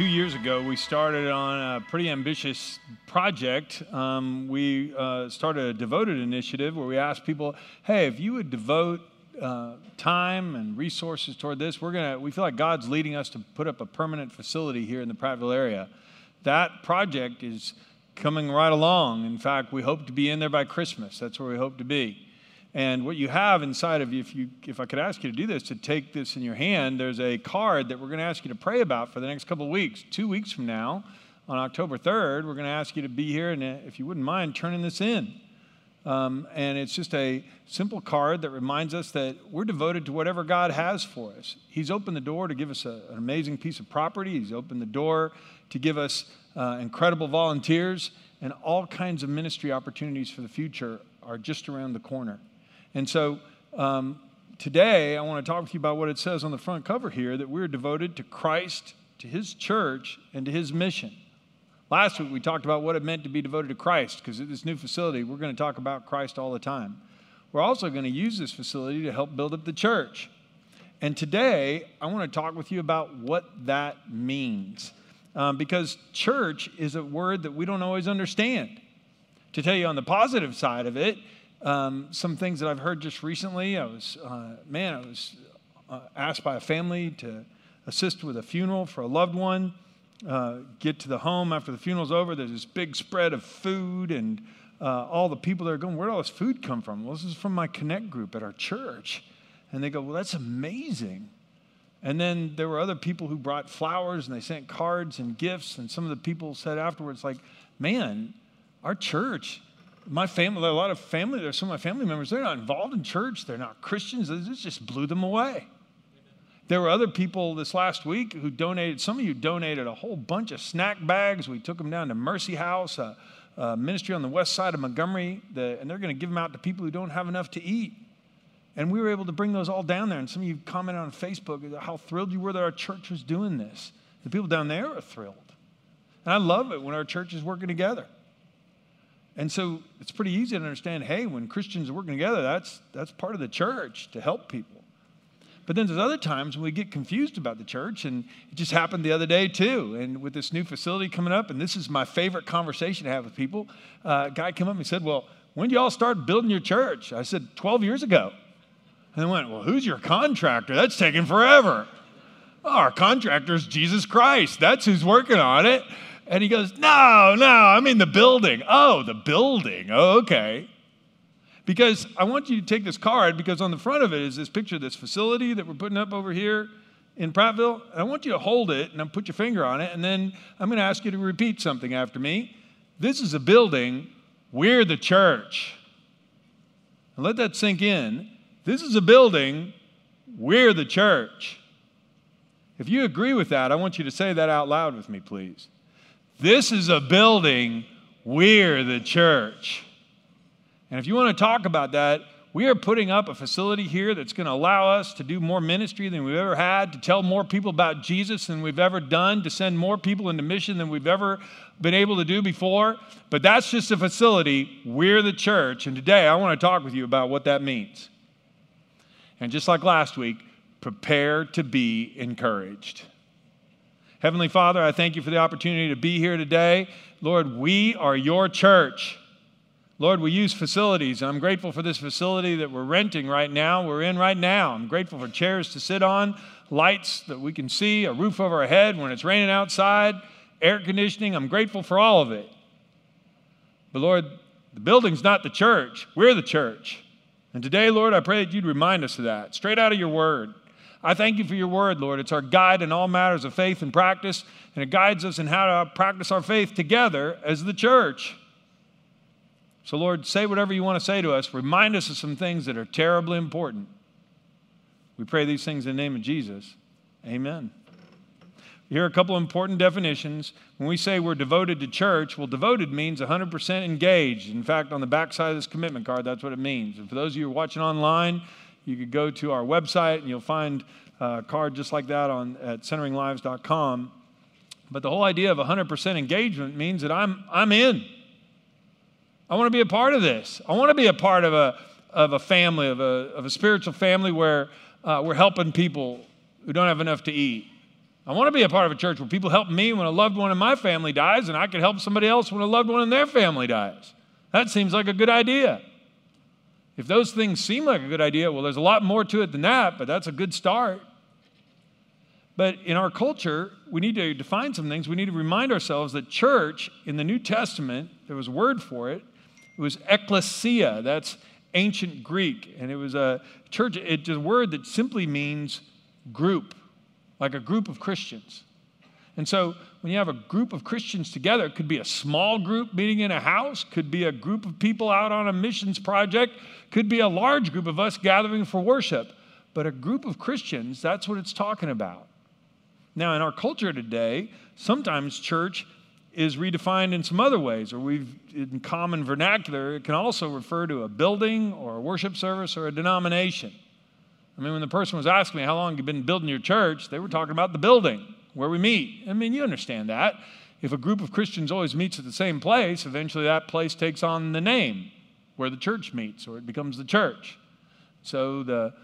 two years ago, we started on a pretty ambitious project. Um, we uh, started a devoted initiative where we asked people, "Hey, if you would devote uh, time and resources toward this, we're gonna. We feel like God's leading us to put up a permanent facility here in the Prattville area. That project is coming right along. In fact, we hope to be in there by Christmas. That's where we hope to be." And what you have inside of you, if, you, if I could ask you to do this, to take this in your hand, there's a card that we're going to ask you to pray about for the next couple of weeks. Two weeks from now, on October 3rd, we're going to ask you to be here, and uh, if you wouldn't mind turning this in. Um, and it's just a simple card that reminds us that we're devoted to whatever God has for us. He's opened the door to give us a, an amazing piece of property, He's opened the door to give us uh, incredible volunteers, and all kinds of ministry opportunities for the future are just around the corner. And so um, today, I want to talk with you about what it says on the front cover here that we're devoted to Christ, to his church, and to his mission. Last week, we talked about what it meant to be devoted to Christ, because at this new facility, we're going to talk about Christ all the time. We're also going to use this facility to help build up the church. And today, I want to talk with you about what that means. Um, because church is a word that we don't always understand. To tell you on the positive side of it, um, some things that I've heard just recently. I was, uh, man, I was uh, asked by a family to assist with a funeral for a loved one. Uh, get to the home after the funeral's over. There's this big spread of food and uh, all the people that are going, Where'd all this food come from? Well, this is from my Connect group at our church. And they go, Well, that's amazing. And then there were other people who brought flowers and they sent cards and gifts. And some of the people said afterwards, like, man, our church my family, a lot of family, there's some of my family members, they're not involved in church, they're not Christians, this just blew them away. There were other people this last week who donated, some of you donated a whole bunch of snack bags. We took them down to Mercy House, a, a ministry on the west side of Montgomery, the, and they're going to give them out to people who don't have enough to eat. And we were able to bring those all down there. And some of you commented on Facebook how thrilled you were that our church was doing this. The people down there are thrilled. And I love it when our church is working together. And so it's pretty easy to understand hey, when Christians are working together, that's, that's part of the church to help people. But then there's other times when we get confused about the church, and it just happened the other day too. And with this new facility coming up, and this is my favorite conversation to have with people, uh, a guy came up and said, Well, when did y'all start building your church? I said, 12 years ago. And they went, Well, who's your contractor? That's taking forever. Oh, our contractor is Jesus Christ. That's who's working on it. And he goes, No, no, I mean the building. Oh, the building. Oh, okay. Because I want you to take this card because on the front of it is this picture of this facility that we're putting up over here in Prattville. And I want you to hold it and put your finger on it. And then I'm going to ask you to repeat something after me. This is a building. We're the church. And let that sink in. This is a building. We're the church. If you agree with that, I want you to say that out loud with me, please. This is a building, we're the church. And if you want to talk about that, we are putting up a facility here that's going to allow us to do more ministry than we've ever had, to tell more people about Jesus than we've ever done, to send more people into mission than we've ever been able to do before. But that's just a facility. We're the church. And today I want to talk with you about what that means. And just like last week, prepare to be encouraged. Heavenly Father, I thank you for the opportunity to be here today. Lord, we are your church. Lord, we use facilities. I'm grateful for this facility that we're renting right now. We're in right now. I'm grateful for chairs to sit on, lights that we can see, a roof over our head when it's raining outside, air conditioning. I'm grateful for all of it. But Lord, the building's not the church. We're the church. And today, Lord, I pray that you'd remind us of that straight out of your word. I thank you for your word, Lord. It's our guide in all matters of faith and practice, and it guides us in how to practice our faith together as the church. So, Lord, say whatever you want to say to us. Remind us of some things that are terribly important. We pray these things in the name of Jesus. Amen. Here are a couple important definitions. When we say we're devoted to church, well, devoted means 100% engaged. In fact, on the back side of this commitment card, that's what it means. And for those of you who are watching online, you could go to our website and you'll find a card just like that on at centeringlives.com. But the whole idea of 100% engagement means that I'm, I'm in. I want to be a part of this. I want to be a part of a, of a family, of a, of a spiritual family where uh, we're helping people who don't have enough to eat. I want to be a part of a church where people help me when a loved one in my family dies, and I can help somebody else when a loved one in their family dies. That seems like a good idea. If those things seem like a good idea, well, there's a lot more to it than that, but that's a good start. But in our culture, we need to define some things. We need to remind ourselves that church in the New Testament, there was a word for it. It was ecclesia. That's ancient Greek. And it was a church, it's a word that simply means group, like a group of Christians. And so when you have a group of Christians together, it could be a small group meeting in a house, could be a group of people out on a missions project, could be a large group of us gathering for worship. But a group of Christians, that's what it's talking about. Now, in our culture today, sometimes church is redefined in some other ways, or we've, in common vernacular, it can also refer to a building or a worship service or a denomination. I mean, when the person was asking me, How long have you been building your church? they were talking about the building where we meet. I mean, you understand that. If a group of Christians always meets at the same place, eventually that place takes on the name where the church meets, or it becomes the church. So the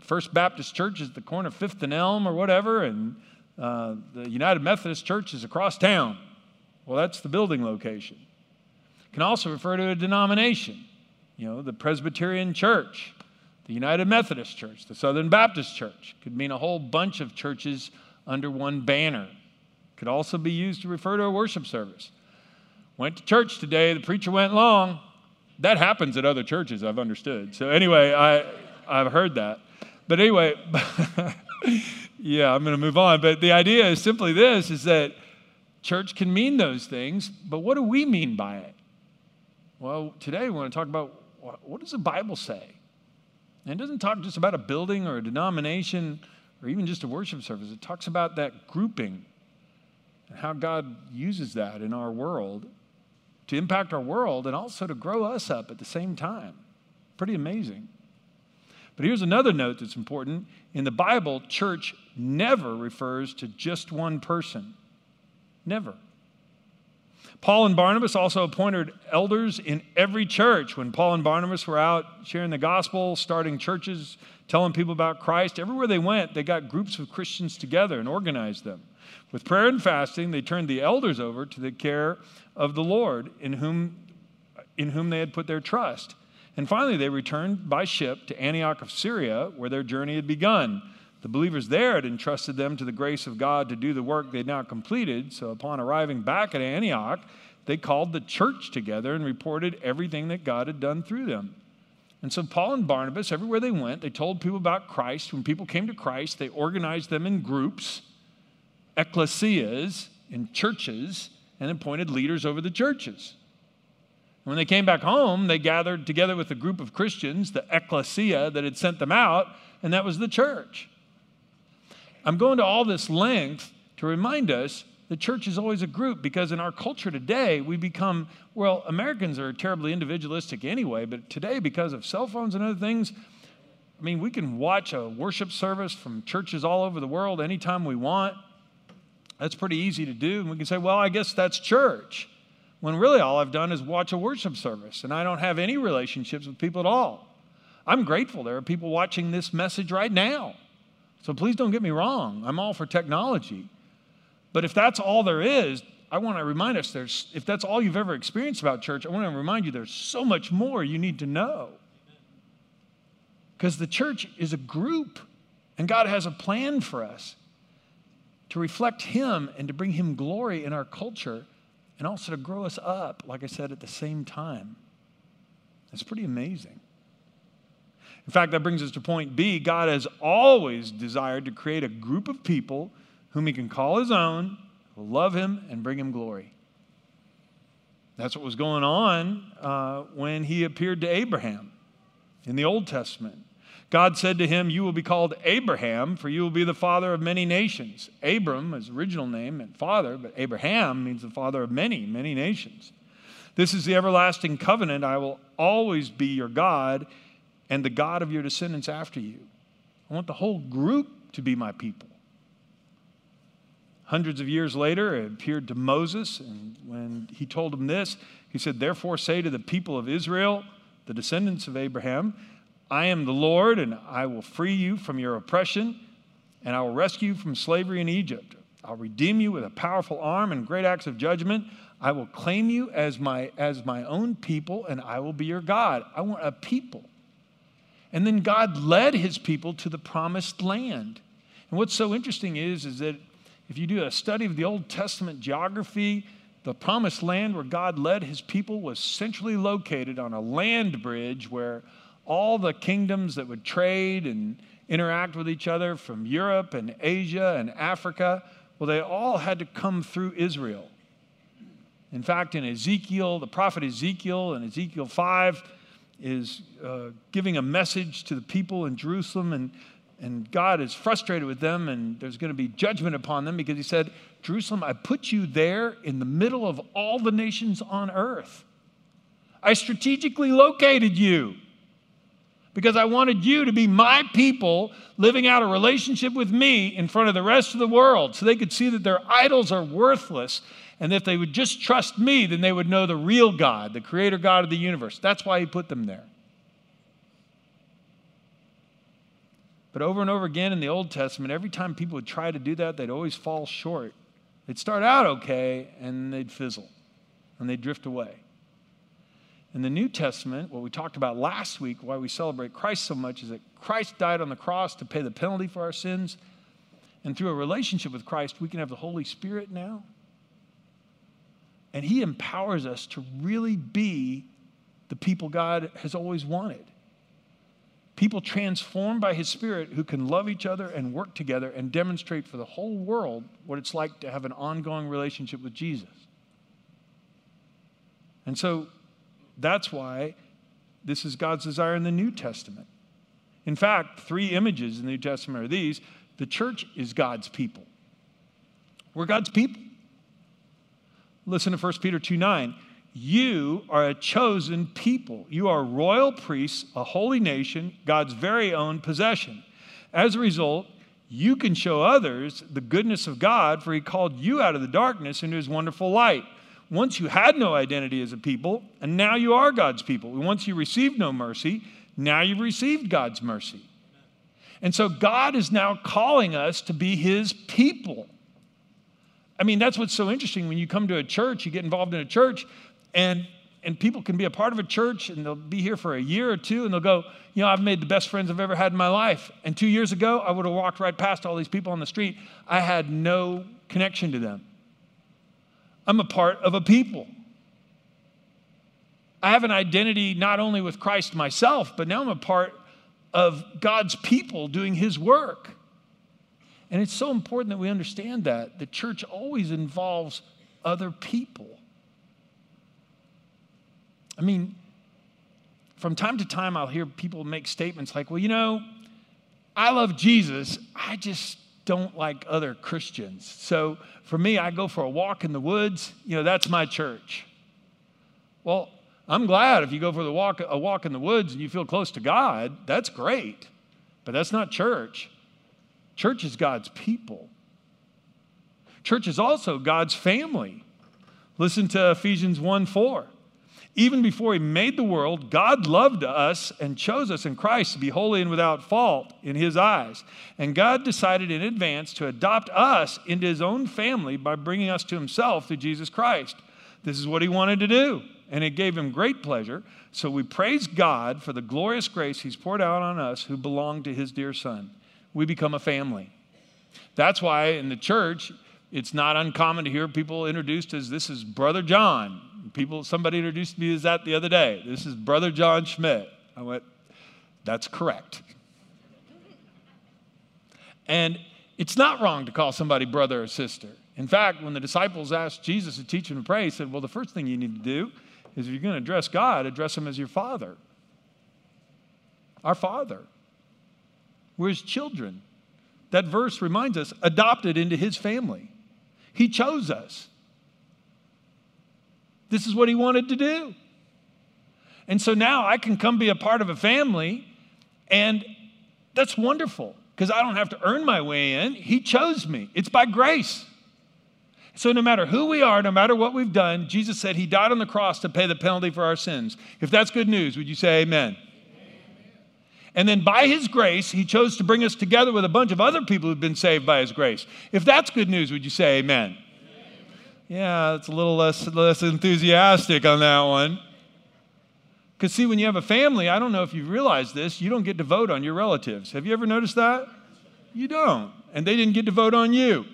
First Baptist Church is the corner of Fifth and Elm or whatever, and uh, the United Methodist Church is across town. Well, that's the building location. Can also refer to a denomination, you know, the Presbyterian Church, the United Methodist Church, the Southern Baptist Church. Could mean a whole bunch of churches under one banner. Could also be used to refer to a worship service. Went to church today, the preacher went long. That happens at other churches, I've understood. So, anyway, I, I've heard that. But anyway, yeah, I'm going to move on. But the idea is simply this is that church can mean those things, but what do we mean by it? Well, today we want to talk about what does the Bible say? And it doesn't talk just about a building or a denomination or even just a worship service. It talks about that grouping and how God uses that in our world to impact our world and also to grow us up at the same time. Pretty amazing. But here's another note that's important. In the Bible, church never refers to just one person. Never. Paul and Barnabas also appointed elders in every church. When Paul and Barnabas were out sharing the gospel, starting churches, telling people about Christ, everywhere they went, they got groups of Christians together and organized them. With prayer and fasting, they turned the elders over to the care of the Lord in whom, in whom they had put their trust. And finally, they returned by ship to Antioch of Syria, where their journey had begun. The believers there had entrusted them to the grace of God to do the work they'd now completed. So, upon arriving back at Antioch, they called the church together and reported everything that God had done through them. And so, Paul and Barnabas, everywhere they went, they told people about Christ. When people came to Christ, they organized them in groups, ecclesias, in churches, and appointed leaders over the churches. When they came back home, they gathered together with a group of Christians, the ecclesia that had sent them out, and that was the church. I'm going to all this length to remind us the church is always a group because in our culture today, we become, well, Americans are terribly individualistic anyway, but today, because of cell phones and other things, I mean, we can watch a worship service from churches all over the world anytime we want. That's pretty easy to do. And we can say, well, I guess that's church when really all I've done is watch a worship service and I don't have any relationships with people at all. I'm grateful there are people watching this message right now. So please don't get me wrong. I'm all for technology. But if that's all there is, I want to remind us there's if that's all you've ever experienced about church, I want to remind you there's so much more you need to know. Because the church is a group and God has a plan for us to reflect him and to bring him glory in our culture and also to grow us up, like I said, at the same time. It's pretty amazing. In fact, that brings us to point B. God has always desired to create a group of people whom he can call his own, love him, and bring him glory. That's what was going on uh, when he appeared to Abraham in the Old Testament. God said to him, You will be called Abraham, for you will be the father of many nations. Abram, his original name, meant father, but Abraham means the father of many, many nations. This is the everlasting covenant. I will always be your God and the God of your descendants after you. I want the whole group to be my people. Hundreds of years later, it appeared to Moses, and when he told him this, he said, Therefore, say to the people of Israel, the descendants of Abraham, I am the Lord, and I will free you from your oppression. and I will rescue you from slavery in Egypt. I'll redeem you with a powerful arm and great acts of judgment. I will claim you as my, as my own people, and I will be your God. I want a people. And then God led his people to the promised land. And what's so interesting is, is that if you do a study of the Old Testament geography, the promised land where God led his people was centrally located on a land bridge where all the kingdoms that would trade and interact with each other from Europe and Asia and Africa, well, they all had to come through Israel. In fact, in Ezekiel, the prophet Ezekiel in Ezekiel 5 is uh, giving a message to the people in Jerusalem, and, and God is frustrated with them, and there's going to be judgment upon them because he said, Jerusalem, I put you there in the middle of all the nations on earth. I strategically located you because I wanted you to be my people living out a relationship with me in front of the rest of the world so they could see that their idols are worthless and if they would just trust me, then they would know the real God, the creator God of the universe. That's why he put them there. But over and over again in the Old Testament, every time people would try to do that, they'd always fall short. They'd start out okay and they'd fizzle and they'd drift away. In the New Testament, what we talked about last week, why we celebrate Christ so much, is that Christ died on the cross to pay the penalty for our sins. And through a relationship with Christ, we can have the Holy Spirit now. And He empowers us to really be the people God has always wanted. People transformed by His Spirit who can love each other and work together and demonstrate for the whole world what it's like to have an ongoing relationship with Jesus. And so that's why this is God's desire in the New Testament. In fact, three images in the New Testament are these the church is God's people. We're God's people. Listen to 1 Peter 2 9. You are a chosen people. You are royal priests, a holy nation, God's very own possession. As a result, you can show others the goodness of God, for He called you out of the darkness into His wonderful light. Once you had no identity as a people, and now you are God's people. Once you received no mercy, now you've received God's mercy. And so God is now calling us to be His people. I mean, that's what's so interesting when you come to a church, you get involved in a church, and and people can be a part of a church and they'll be here for a year or two and they'll go, you know, I've made the best friends I've ever had in my life. And two years ago, I would have walked right past all these people on the street. I had no connection to them. I'm a part of a people. I have an identity not only with Christ myself, but now I'm a part of God's people doing His work. And it's so important that we understand that. The church always involves other people. I mean, from time to time, I'll hear people make statements like, well, you know, I love Jesus, I just don't like other Christians. So for me, I go for a walk in the woods, you know, that's my church. Well, I'm glad if you go for the walk, a walk in the woods and you feel close to God, that's great. But that's not church. Church is God's people. Church is also God's family. Listen to Ephesians 1 4. Even before he made the world, God loved us and chose us in Christ to be holy and without fault in his eyes. And God decided in advance to adopt us into his own family by bringing us to himself through Jesus Christ. This is what he wanted to do, and it gave him great pleasure. So we praise God for the glorious grace he's poured out on us who belong to his dear Son we become a family. That's why in the church, it's not uncommon to hear people introduced as this is Brother John. People, somebody introduced me as that the other day. This is Brother John Schmidt. I went, that's correct. And it's not wrong to call somebody brother or sister. In fact, when the disciples asked Jesus to teach them to pray, he said, Well, the first thing you need to do is if you're going to address God, address him as your father. Our father. We're his children. That verse reminds us adopted into his family. He chose us. This is what he wanted to do. And so now I can come be a part of a family, and that's wonderful because I don't have to earn my way in. He chose me, it's by grace. So, no matter who we are, no matter what we've done, Jesus said he died on the cross to pay the penalty for our sins. If that's good news, would you say amen? And then by his grace, he chose to bring us together with a bunch of other people who've been saved by his grace. If that's good news, would you say amen? amen. Yeah, it's a little less, less enthusiastic on that one. Because, see, when you have a family, I don't know if you've realized this, you don't get to vote on your relatives. Have you ever noticed that? You don't. And they didn't get to vote on you.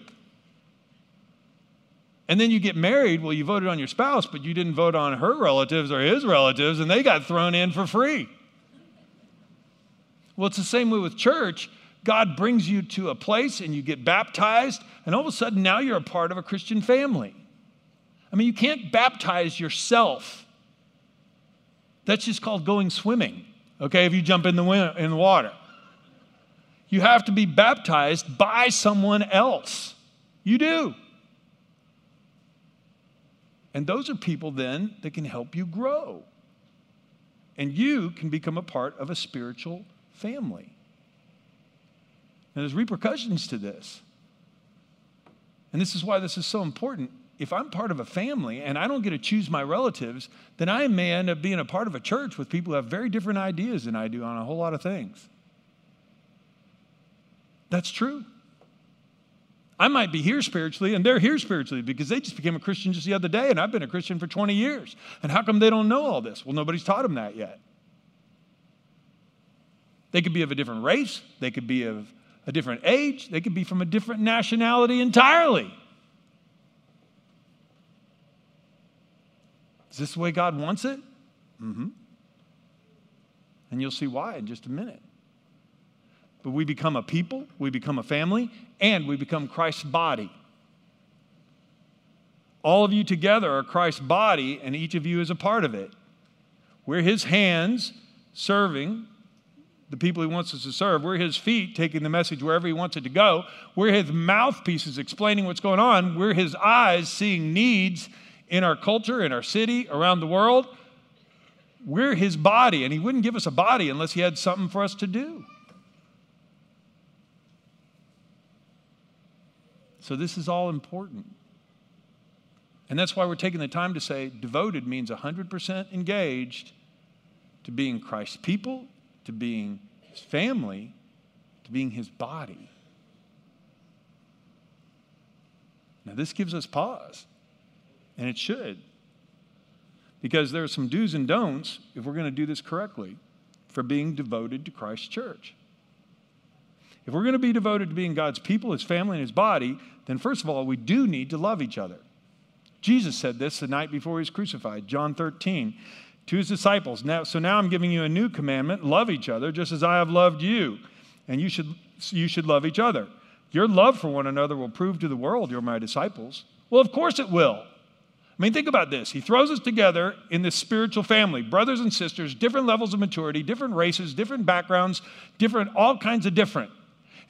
And then you get married, well, you voted on your spouse, but you didn't vote on her relatives or his relatives, and they got thrown in for free. Well, it's the same way with church. God brings you to a place and you get baptized, and all of a sudden now you're a part of a Christian family. I mean, you can't baptize yourself that's just called going swimming, okay, if you jump in the, in the water. You have to be baptized by someone else. You do. And those are people then that can help you grow. And you can become a part of a spiritual family. Now, there's repercussions to this. And this is why this is so important if I'm part of a family and I don't get to choose my relatives, then I may end up being a part of a church with people who have very different ideas than I do on a whole lot of things. That's true. I might be here spiritually and they're here spiritually because they just became a Christian just the other day and I've been a Christian for 20 years. And how come they don't know all this? Well, nobody's taught them that yet. They could be of a different race, they could be of a different age, they could be from a different nationality entirely. Is this the way God wants it? Mm-hmm. And you'll see why in just a minute. But we become a people, we become a family, and we become Christ's body. All of you together are Christ's body, and each of you is a part of it. We're his hands serving the people he wants us to serve. We're his feet taking the message wherever he wants it to go. We're his mouthpieces explaining what's going on. We're his eyes seeing needs in our culture, in our city, around the world. We're his body, and he wouldn't give us a body unless he had something for us to do. So, this is all important. And that's why we're taking the time to say devoted means 100% engaged to being Christ's people, to being his family, to being his body. Now, this gives us pause and it should. Because there are some do's and don'ts if we're going to do this correctly for being devoted to Christ's church. If we're going to be devoted to being God's people, His family, and His body, then first of all, we do need to love each other. Jesus said this the night before He was crucified, John 13, to His disciples. Now, so now I'm giving you a new commandment love each other just as I have loved you. And you should, you should love each other. Your love for one another will prove to the world you're my disciples. Well, of course it will. I mean, think about this. He throws us together in this spiritual family, brothers and sisters, different levels of maturity, different races, different backgrounds, different, all kinds of different.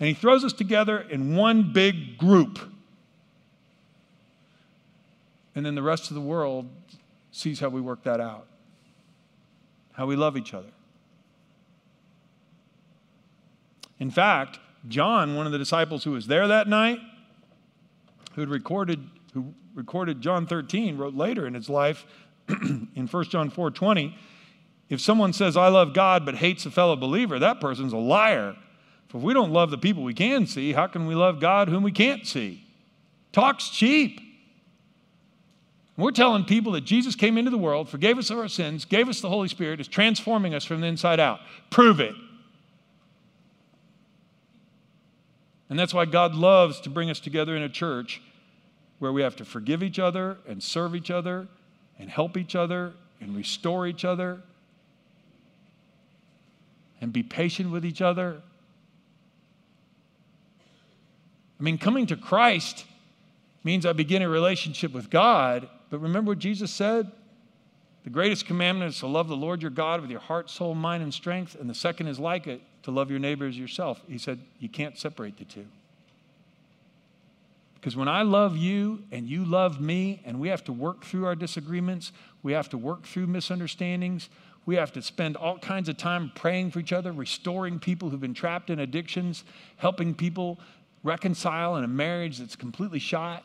And he throws us together in one big group. And then the rest of the world sees how we work that out, how we love each other. In fact, John, one of the disciples who was there that night, who recorded, who recorded John 13, wrote later in his life in 1 John 4 20, if someone says, I love God, but hates a fellow believer, that person's a liar. For if we don't love the people we can see, how can we love God whom we can't see? Talk's cheap. We're telling people that Jesus came into the world, forgave us of our sins, gave us the Holy Spirit, is transforming us from the inside out. Prove it. And that's why God loves to bring us together in a church where we have to forgive each other and serve each other and help each other and restore each other and be patient with each other. I mean, coming to Christ means I begin a relationship with God, but remember what Jesus said? The greatest commandment is to love the Lord your God with your heart, soul, mind, and strength. And the second is like it, to love your neighbor as yourself. He said, you can't separate the two. Because when I love you and you love me, and we have to work through our disagreements, we have to work through misunderstandings, we have to spend all kinds of time praying for each other, restoring people who've been trapped in addictions, helping people reconcile in a marriage that's completely shot.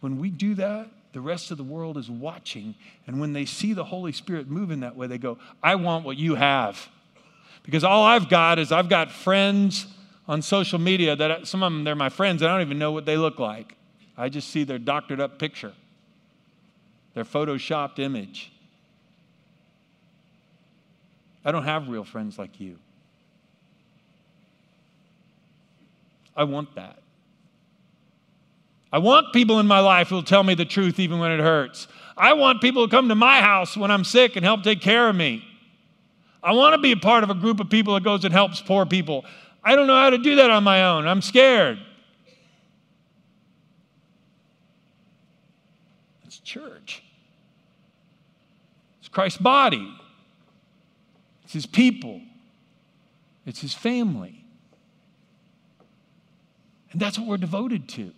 When we do that, the rest of the world is watching. And when they see the Holy Spirit moving that way, they go, I want what you have. Because all I've got is I've got friends on social media that some of them, they're my friends. I don't even know what they look like. I just see their doctored up picture, their photoshopped image. I don't have real friends like you. I want that. I want people in my life who will tell me the truth even when it hurts. I want people to come to my house when I'm sick and help take care of me. I want to be a part of a group of people that goes and helps poor people. I don't know how to do that on my own. I'm scared. It's church. It's Christ's body. It's his people. It's his family. And that's what we're devoted to.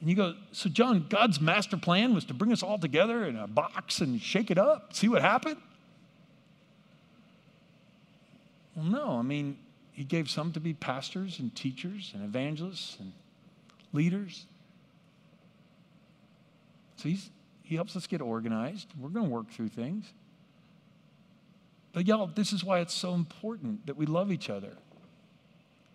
And you go, so John, God's master plan was to bring us all together in a box and shake it up, see what happened? Well, no. I mean, he gave some to be pastors and teachers and evangelists and leaders. So he's, he helps us get organized. We're going to work through things. But y'all, this is why it's so important that we love each other.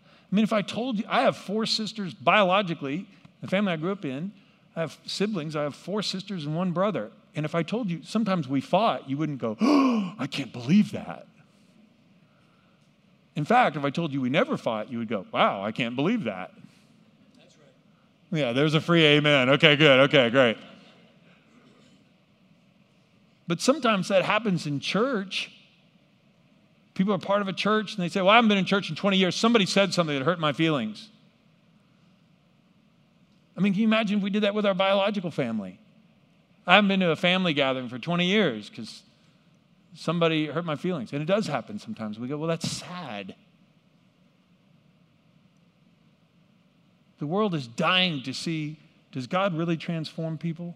I mean, if I told you, I have four sisters biologically the family I grew up in, I have siblings. I have four sisters and one brother. And if I told you, sometimes we fought, you wouldn't go, oh, I can't believe that. In fact, if I told you we never fought, you would go, wow, I can't believe that. That's right. Yeah, there's a free amen. Okay, good. Okay, great. But sometimes that happens in church. People are part of a church and they say, Well, I haven't been in church in 20 years. Somebody said something that hurt my feelings. I mean, can you imagine if we did that with our biological family? I haven't been to a family gathering for 20 years because somebody hurt my feelings. And it does happen sometimes. We go, well, that's sad. The world is dying to see does God really transform people?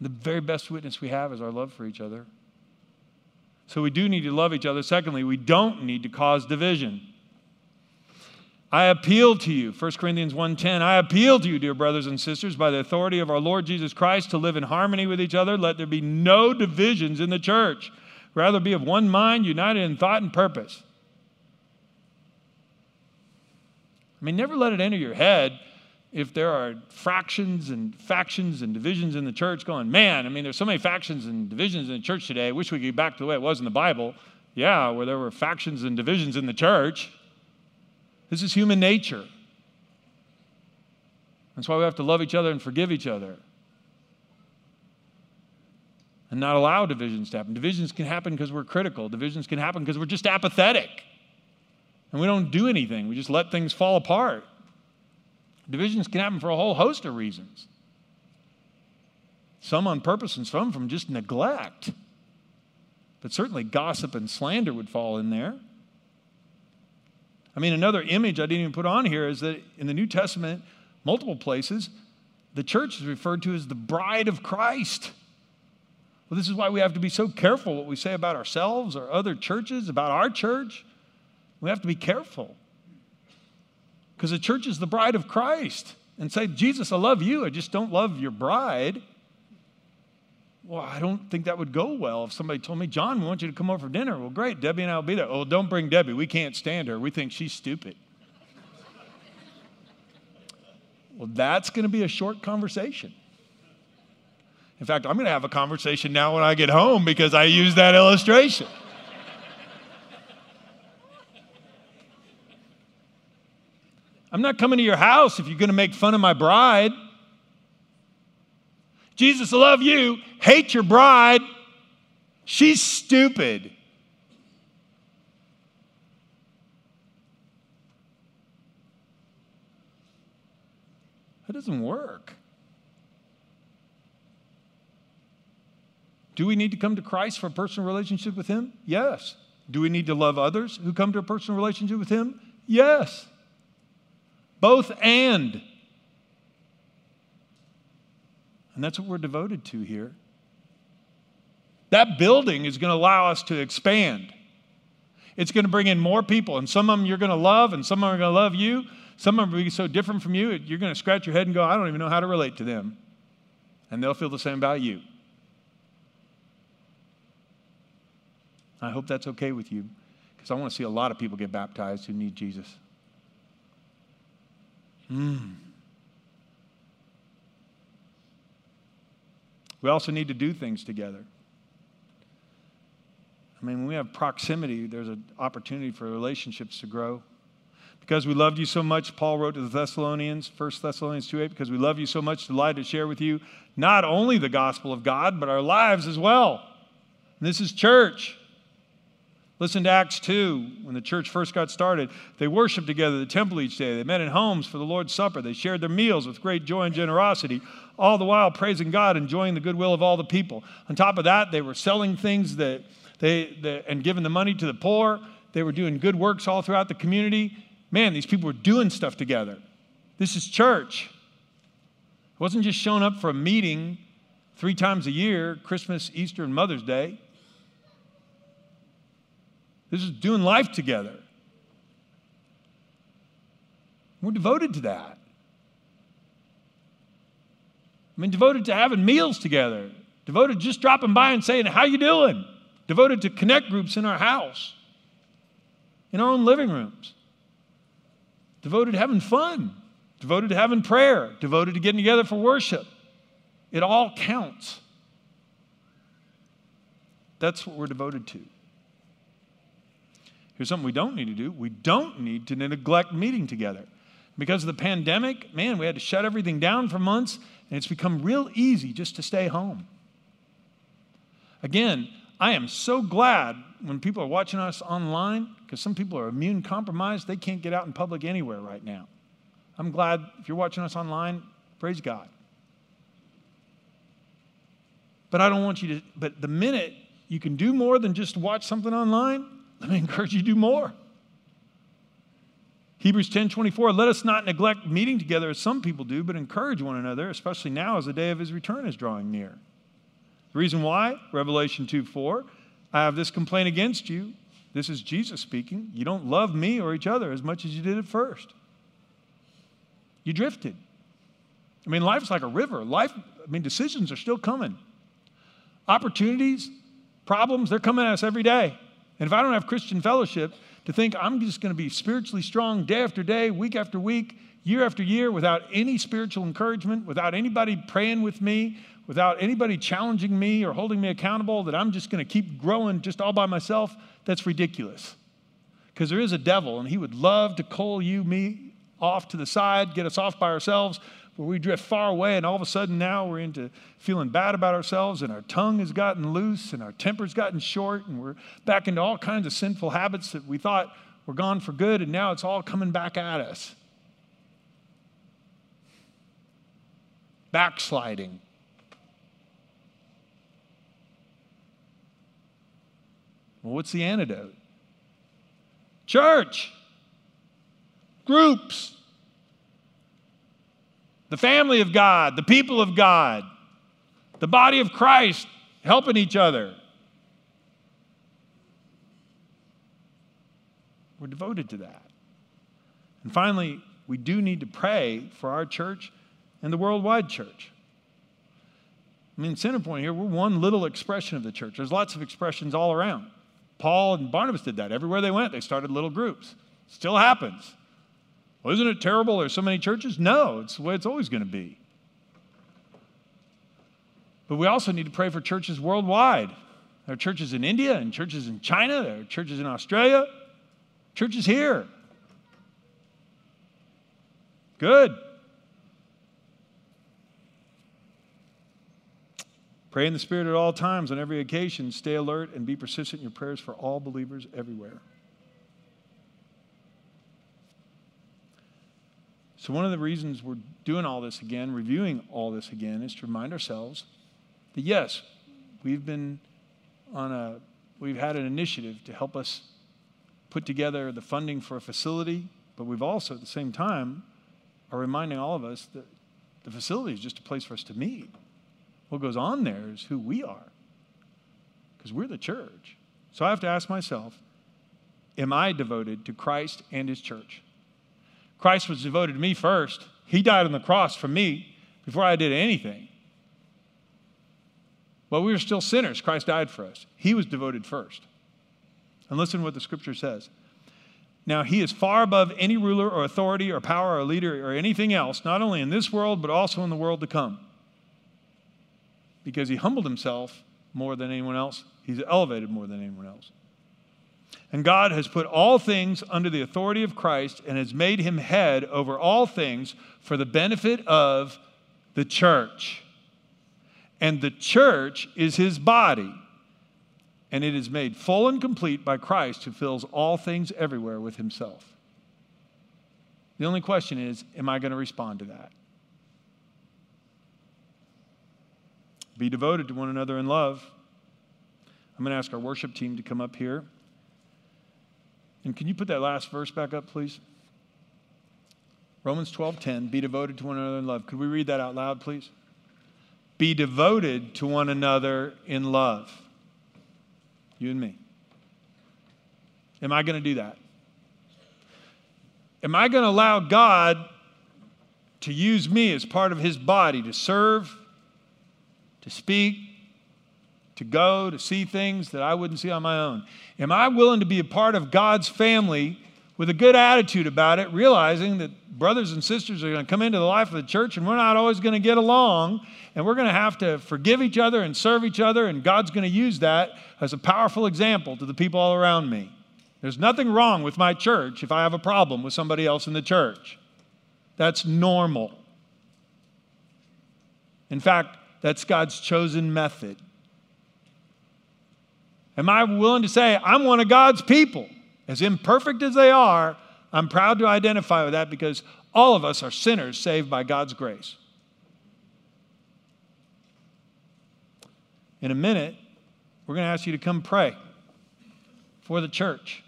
The very best witness we have is our love for each other. So we do need to love each other. Secondly, we don't need to cause division. I appeal to you, 1 Corinthians 1:10. I appeal to you, dear brothers and sisters, by the authority of our Lord Jesus Christ, to live in harmony with each other. Let there be no divisions in the church. Rather be of one mind, united in thought and purpose. I mean, never let it enter your head if there are fractions and factions and divisions in the church going, man, I mean, there's so many factions and divisions in the church today. I wish we could get back to the way it was in the Bible. Yeah, where there were factions and divisions in the church. This is human nature. That's why we have to love each other and forgive each other. And not allow divisions to happen. Divisions can happen because we're critical, divisions can happen because we're just apathetic. And we don't do anything, we just let things fall apart. Divisions can happen for a whole host of reasons. Some on purpose and some from just neglect. But certainly gossip and slander would fall in there. I mean, another image I didn't even put on here is that in the New Testament, multiple places, the church is referred to as the bride of Christ. Well, this is why we have to be so careful what we say about ourselves or other churches, about our church. We have to be careful. Because the church is the bride of Christ. And say, Jesus, I love you, I just don't love your bride. Well, I don't think that would go well if somebody told me, John, we want you to come over for dinner. Well, great, Debbie and I will be there. Oh, don't bring Debbie. We can't stand her. We think she's stupid. well, that's going to be a short conversation. In fact, I'm going to have a conversation now when I get home because I use that illustration. I'm not coming to your house if you're going to make fun of my bride. Jesus love you, hate your bride. She's stupid. That doesn't work. Do we need to come to Christ for a personal relationship with Him? Yes. Do we need to love others who come to a personal relationship with Him? Yes. Both and. And that's what we're devoted to here. That building is going to allow us to expand. It's going to bring in more people, and some of them you're going to love, and some of them are going to love you. Some of them will be so different from you, you're going to scratch your head and go, I don't even know how to relate to them. And they'll feel the same about you. I hope that's okay with you because I want to see a lot of people get baptized who need Jesus. Mm. We also need to do things together. I mean, when we have proximity, there's an opportunity for relationships to grow. Because we loved you so much, Paul wrote to the Thessalonians, 1 Thessalonians 2 8, because we love you so much, delighted to share with you not only the gospel of God, but our lives as well. And this is church. Listen to Acts 2, when the church first got started. They worshiped together the temple each day. They met in homes for the Lord's Supper. They shared their meals with great joy and generosity, all the while praising God, enjoying the goodwill of all the people. On top of that, they were selling things that they, they and giving the money to the poor. They were doing good works all throughout the community man, these people were doing stuff together. This is church. It wasn't just showing up for a meeting three times a year Christmas, Easter, and Mother's Day. This is doing life together. We're devoted to that. I mean, devoted to having meals together, devoted to just dropping by and saying, How you doing? Devoted to connect groups in our house, in our own living rooms devoted to having fun, devoted to having prayer, devoted to getting together for worship. It all counts. That's what we're devoted to. Here's something we don't need to do we don't need to neglect meeting together. Because of the pandemic, man, we had to shut everything down for months, and it's become real easy just to stay home. Again, I am so glad when people are watching us online, because some people are immune compromised, they can't get out in public anywhere right now. I'm glad if you're watching us online, praise God. But I don't want you to, but the minute you can do more than just watch something online, let me encourage you to do more. Hebrews 10 24, let us not neglect meeting together as some people do, but encourage one another, especially now as the day of his return is drawing near. The reason why, Revelation 2 4, I have this complaint against you. This is Jesus speaking. You don't love me or each other as much as you did at first. You drifted. I mean, life's like a river. Life, I mean, decisions are still coming. Opportunities, problems, they're coming at us every day. And if I don't have Christian fellowship to think I'm just going to be spiritually strong day after day, week after week, year after year, without any spiritual encouragement, without anybody praying with me, without anybody challenging me or holding me accountable, that I'm just going to keep growing just all by myself, that's ridiculous. Because there is a devil, and he would love to call you, me, off to the side, get us off by ourselves, where we drift far away, and all of a sudden now we're into feeling bad about ourselves, and our tongue has gotten loose, and our temper's gotten short, and we're back into all kinds of sinful habits that we thought were gone for good, and now it's all coming back at us. Backsliding. Well, what's the antidote? Church, groups, the family of God, the people of God, the body of Christ helping each other. We're devoted to that. And finally, we do need to pray for our church and the worldwide church. I mean, center point here, we're one little expression of the church. There's lots of expressions all around. Paul and Barnabas did that. Everywhere they went, they started little groups. Still happens. Well, isn't it terrible there's so many churches? No, it's the way it's always going to be. But we also need to pray for churches worldwide. There are churches in India and churches in China, there are churches in Australia, churches here. Good. Pray in the Spirit at all times, on every occasion. Stay alert and be persistent in your prayers for all believers everywhere. So, one of the reasons we're doing all this again, reviewing all this again, is to remind ourselves that yes, we've been on a, we've had an initiative to help us put together the funding for a facility, but we've also at the same time are reminding all of us that the facility is just a place for us to meet. What goes on there is who we are, because we're the church. So I have to ask myself Am I devoted to Christ and his church? Christ was devoted to me first. He died on the cross for me before I did anything. While we were still sinners, Christ died for us. He was devoted first. And listen to what the scripture says. Now, he is far above any ruler or authority or power or leader or anything else, not only in this world, but also in the world to come. Because he humbled himself more than anyone else, he's elevated more than anyone else. And God has put all things under the authority of Christ and has made him head over all things for the benefit of the church. And the church is his body and it is made full and complete by Christ who fills all things everywhere with himself. The only question is, am I going to respond to that? Be devoted to one another in love. I'm going to ask our worship team to come up here. And can you put that last verse back up, please? Romans 12:10, be devoted to one another in love. Could we read that out loud, please? Be devoted to one another in love. You and me. Am I going to do that? Am I going to allow God to use me as part of his body to serve, to speak, to go, to see things that I wouldn't see on my own? Am I willing to be a part of God's family with a good attitude about it, realizing that brothers and sisters are going to come into the life of the church and we're not always going to get along and we're going to have to forgive each other and serve each other, and God's going to use that as a powerful example to the people all around me. There's nothing wrong with my church if I have a problem with somebody else in the church. That's normal. In fact, that's God's chosen method. Am I willing to say, I'm one of God's people? As imperfect as they are, I'm proud to identify with that because all of us are sinners saved by God's grace. In a minute, we're going to ask you to come pray for the church.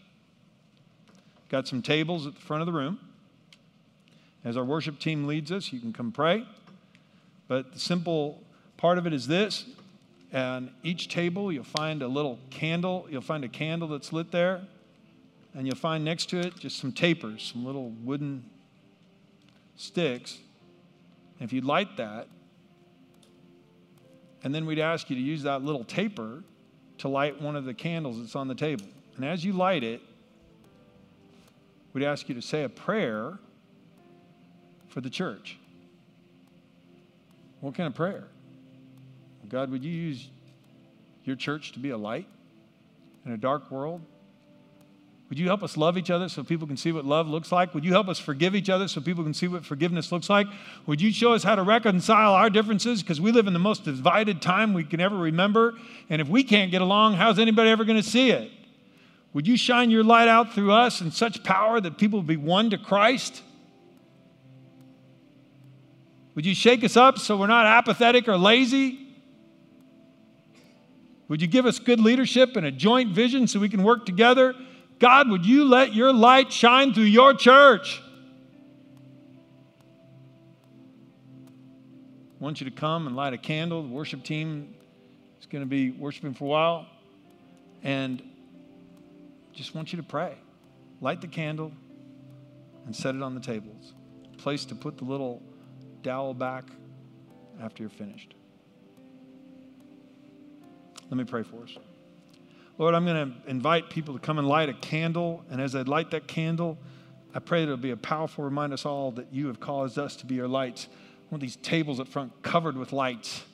Got some tables at the front of the room. As our worship team leads us, you can come pray. But the simple part of it is this and each table you'll find a little candle you'll find a candle that's lit there and you'll find next to it just some tapers, some little wooden sticks. And if you light that, and then we'd ask you to use that little taper to light one of the candles that's on the table. And as you light it, we'd ask you to say a prayer for the church. What kind of prayer? God, would you use your church to be a light in a dark world? Would you help us love each other so people can see what love looks like? Would you help us forgive each other so people can see what forgiveness looks like? Would you show us how to reconcile our differences? Because we live in the most divided time we can ever remember. And if we can't get along, how's anybody ever going to see it? Would you shine your light out through us in such power that people will be won to Christ? Would you shake us up so we're not apathetic or lazy? Would you give us good leadership and a joint vision so we can work together? God, would you let your light shine through your church? I want you to come and light a candle. The worship team is going to be worshiping for a while. And just want you to pray. Light the candle and set it on the tables. Place to put the little dowel back after you're finished. Let me pray for us. Lord, I'm going to invite people to come and light a candle. And as they light that candle, I pray that it'll be a powerful reminder to us all that you have caused us to be your lights. I want these tables up front covered with lights.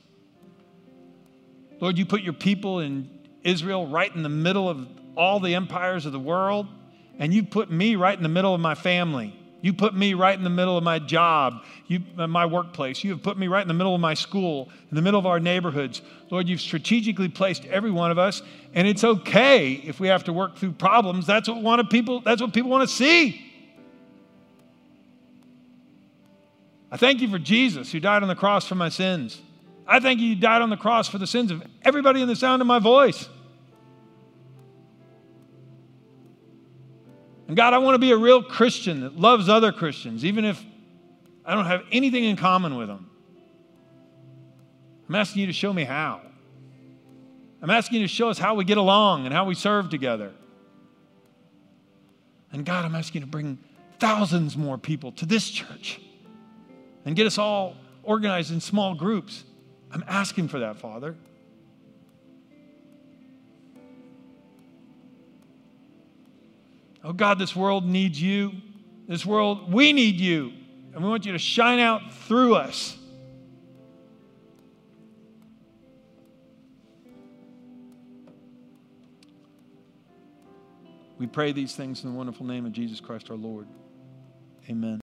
Lord, you put your people in Israel right in the middle of all the empires of the world, and you put me right in the middle of my family. You put me right in the middle of my job, you, uh, my workplace. You have put me right in the middle of my school, in the middle of our neighborhoods. Lord, you've strategically placed every one of us, and it's okay if we have to work through problems. That's what, people, that's what people want to see. I thank you for Jesus who died on the cross for my sins. I thank you, you died on the cross for the sins of everybody in the sound of my voice. And God, I want to be a real Christian that loves other Christians, even if I don't have anything in common with them. I'm asking you to show me how. I'm asking you to show us how we get along and how we serve together. And God, I'm asking you to bring thousands more people to this church and get us all organized in small groups. I'm asking for that, Father. Oh God, this world needs you. This world, we need you. And we want you to shine out through us. We pray these things in the wonderful name of Jesus Christ our Lord. Amen.